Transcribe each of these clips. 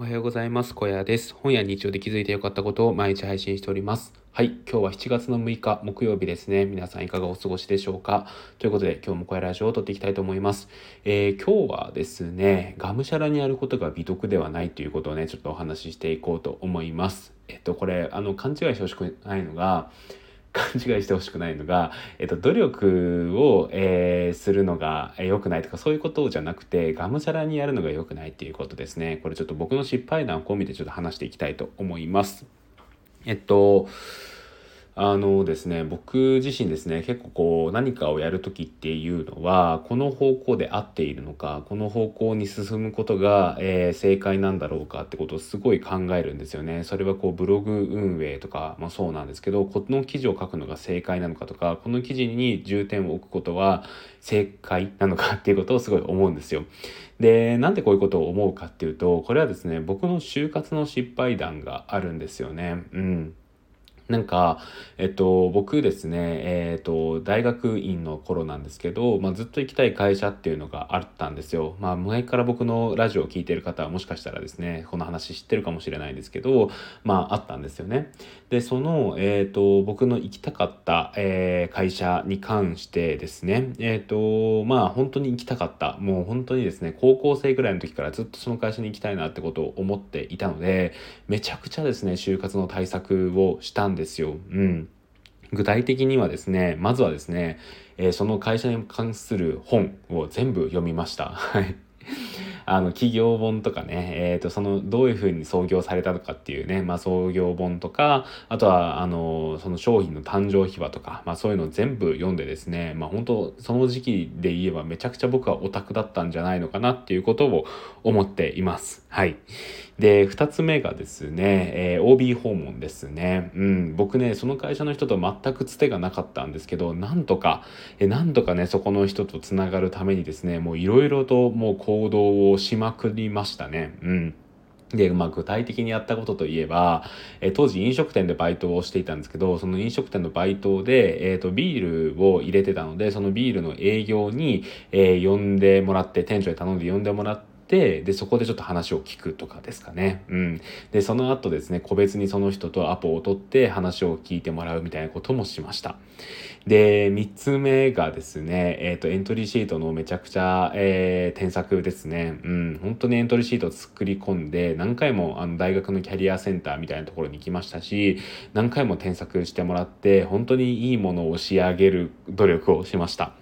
おはようございます。小屋です。本や日常で気づいてよかったことを毎日配信しております。はい。今日は7月の6日木曜日ですね。皆さんいかがお過ごしでしょうか？ということで今日も小屋ラジオを撮っていきたいと思います。えー、今日はですね、がむしゃらにやることが美徳ではないということをね、ちょっとお話ししていこうと思います。えっと、これ、あの、勘違いしてほしくないのが、勘違いしてほしくないのが、えっと、努力を、えー、するのが良くないとかそういうことじゃなくてがむしゃらにやるのが良くないっていうことですね。これちょっと僕の失敗談を込みでちょっと話していきたいと思います。えっとあのですね僕自身ですね結構こう何かをやる時っていうのはこの方向で合っているのかこの方向に進むことが、えー、正解なんだろうかってことをすごい考えるんですよね。それはこうブログ運営とかもそうなんですけどこの記事を書くのが正解なのかとかこの記事に重点を置くことは正解なのかっていうことをすごい思うんですよ。でなんでこういうことを思うかっていうとこれはですね僕の就活の失敗談があるんですよね。うんなんか、えっと、僕ですね、えっと、大学院の頃なんですけど、まあ、ずっと行きたい会社っていうのがあったんですよ。まあ、前から僕のラジオを聴いてる方はもしかしたらですね、この話知ってるかもしれないんですけど、まあ、あったんですよね。で、その、えっと、僕の行きたかった、えー、会社に関してですね、えっと、まあ、本当に行きたかった。もう本当にですね、高校生ぐらいの時からずっとその会社に行きたいなってことを思っていたので、めちゃくちゃですね、就活の対策をしたんですですよ。うん。具体的にはですね、まずはですね、えー、その会社に関する本を全部読みました。はい。あの企業本とかね、えーと、そのどういうふうに創業されたのかっていうね、まあ、創業本とかあとはあのその商品の誕生秘話とか、まあ、そういうのを全部読んでですね、まあ、本当その時期で言えばめちゃくちゃ僕はオタクだったんじゃないのかなっていうことを思っています。はい。で、2つ目がですね、えー、OB 訪問ですね。うん、僕ね、その会社の人と全くつてがなかったんですけど、なんとか、えなんとかね、そこの人とつながるためにですね、もういろいろともう行動をしまくりましたね。うん。で、まあ、具体的にやったことといえば、え当時飲食店でバイトをしていたんですけど、その飲食店のバイトで、えっ、ー、と、ビールを入れてたので、そのビールの営業に、えー、呼んでもらって、店長に頼んで呼んでもらって、てでそこでちょっと話を聞くとかですかね。うん。でその後ですね個別にその人とアポを取って話を聞いてもらうみたいなこともしました。で3つ目がですねえっ、ー、とエントリーシートのめちゃくちゃ、えー、添削ですね。うん。本当にエントリーシートを作り込んで何回もあの大学のキャリアセンターみたいなところに行きましたし何回も添削してもらって本当にいいものを仕上げる努力をしました。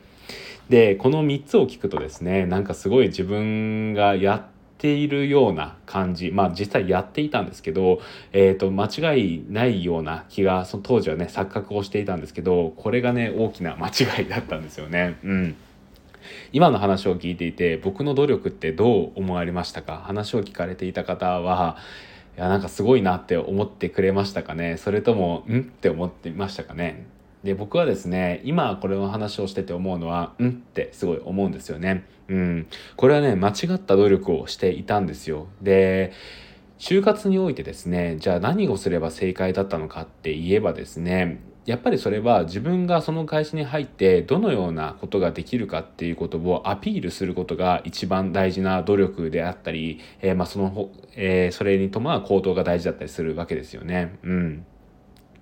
でこの3つを聞くとですねなんかすごい自分がやっているような感じまあ実際やっていたんですけど、えーと、間違いないような気がその当時はね錯覚をしていたんですけどこれがね大きな間違いだったんですよね。うん。今の話を聞いていて僕の努力ってどう思われましたか？話を聞かれていた方はいやなんかすごいなって思ってくれましたかね？それともん？って思ってましたかね？で僕はですね今これの話をしてて思うのはうんってすごい思うんですよね。うん、これはね間違った努力をしていたんですよ。で就活においてですねじゃあ何をすれば正解だったのかって言えばですねやっぱりそれは自分がその会社に入ってどのようなことができるかっていうことをアピールすることが一番大事な努力であったり、えー、まあその、えー、それに伴う行動が大事だったりするわけですよね。うん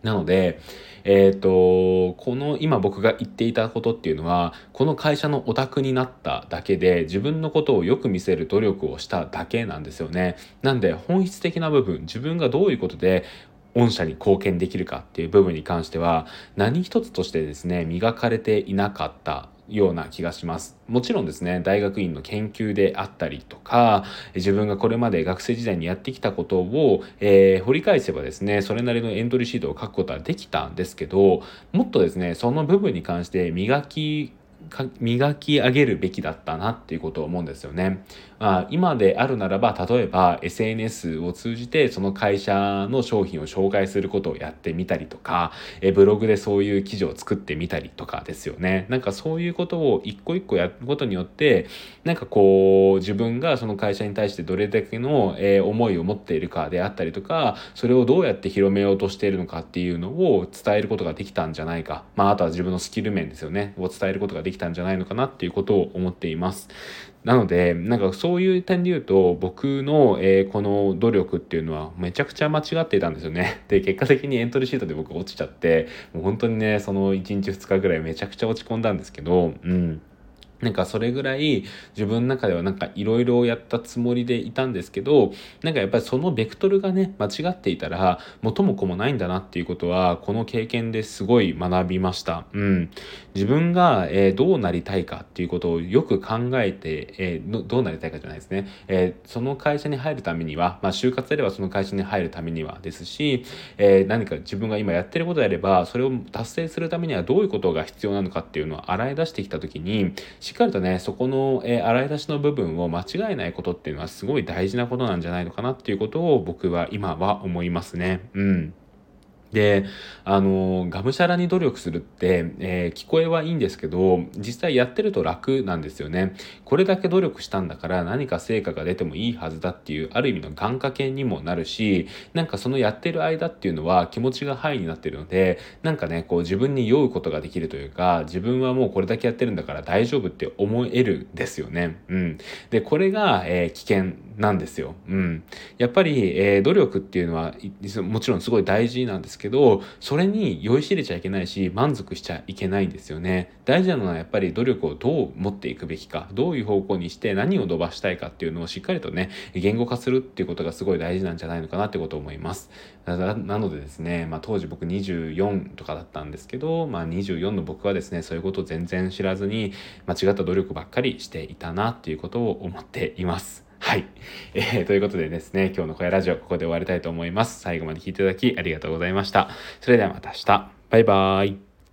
なので、えっ、ー、と、この今僕が言っていたことっていうのは、この会社のオタクになっただけで、自分のことをよく見せる努力をしただけなんですよね。なんで、本質的な部分、自分がどういうことで御社に貢献できるかっていう部分に関しては、何一つとしてですね、磨かれていなかったような気がします。もちろんですね、大学院の研究であったりとか、自分がこれまで学生時代にやってきたことを、えー、掘り返せばですね、それなりのエントリーシートを書くことはできたんですけど、もっとですね、その部分に関して磨き磨き上げるべきだったなっていうことを思うんですよね。まあ、今であるならば例えば SNS を通じてその会社の商品を紹介することをやってみたりとかえブログでそういう記事を作ってみたりとかですよね。なんかそういうことを一個一個やることによってなんかこう自分がその会社に対してどれだけの、え思いを持っているかであったりとかそれをどうやって広めようとしているのかっていうのを伝えることができたんじゃないか。まああとは自分のスキル面ですよね。を伝えることができたんじゃないのかなっていうことを思っています。なので、なんかそういう点で言うと、僕の、えー、この努力っていうのはめちゃくちゃ間違っていたんですよね。で、結果的にエントリーシートで僕落ちちゃって、もう本当にね、その1日2日ぐらいめちゃくちゃ落ち込んだんですけど、うん。なんかそれぐらい自分の中ではなんかいろいろやったつもりでいたんですけど、なんかやっぱりそのベクトルがね、間違っていたら元も子もないんだなっていうことは、この経験ですごい学びました。うん。自分が、えー、どうなりたいかっていうことをよく考えて、えー、どうなりたいかじゃないですね。えー、その会社に入るためには、まあ就活であればその会社に入るためにはですし、え何か自分が今やってることであれば、それを達成するためにはどういうことが必要なのかっていうのを洗い出してきたときに、しっかりとね、そこの、えー、洗い出しの部分を間違えないことっていうのはすごい大事なことなんじゃないのかなっていうことを僕は今は思いますね。うん。で、あの、がむしゃらに努力するって、えー、聞こえはいいんですけど、実際やってると楽なんですよね。これだけ努力したんだから何か成果が出てもいいはずだっていう、ある意味の願掛けにもなるし、なんかそのやってる間っていうのは気持ちがハイになってるので、なんかね、こう自分に酔うことができるというか、自分はもうこれだけやってるんだから大丈夫って思えるんですよね。うん。で、これが、えー、危険なんですよ。うん。やっぱり、えー、努力っていうのはもちろんすごい大事なんですけど、それに酔いしれちゃいけないし、満足しちゃいけないんですよね。大事なのはやっぱり努力をどう持っていくべきか、どういう方向にして何を伸ばしたいかっていうのをしっかりとね、言語化するっていうことがすごい大事なんじゃないのかなってことを思います。なのでですね、まあ当時僕24とかだったんですけど、まあ24の僕はですね、そういうことを全然知らずに間違った努力ばっかりしていたなっていうことを思っています。はい。えー、ということでですね、今日の小屋ラジオ、ここで終わりたいと思います。最後まで聞いていただきありがとうございました。それではまた明日。バイバーイ。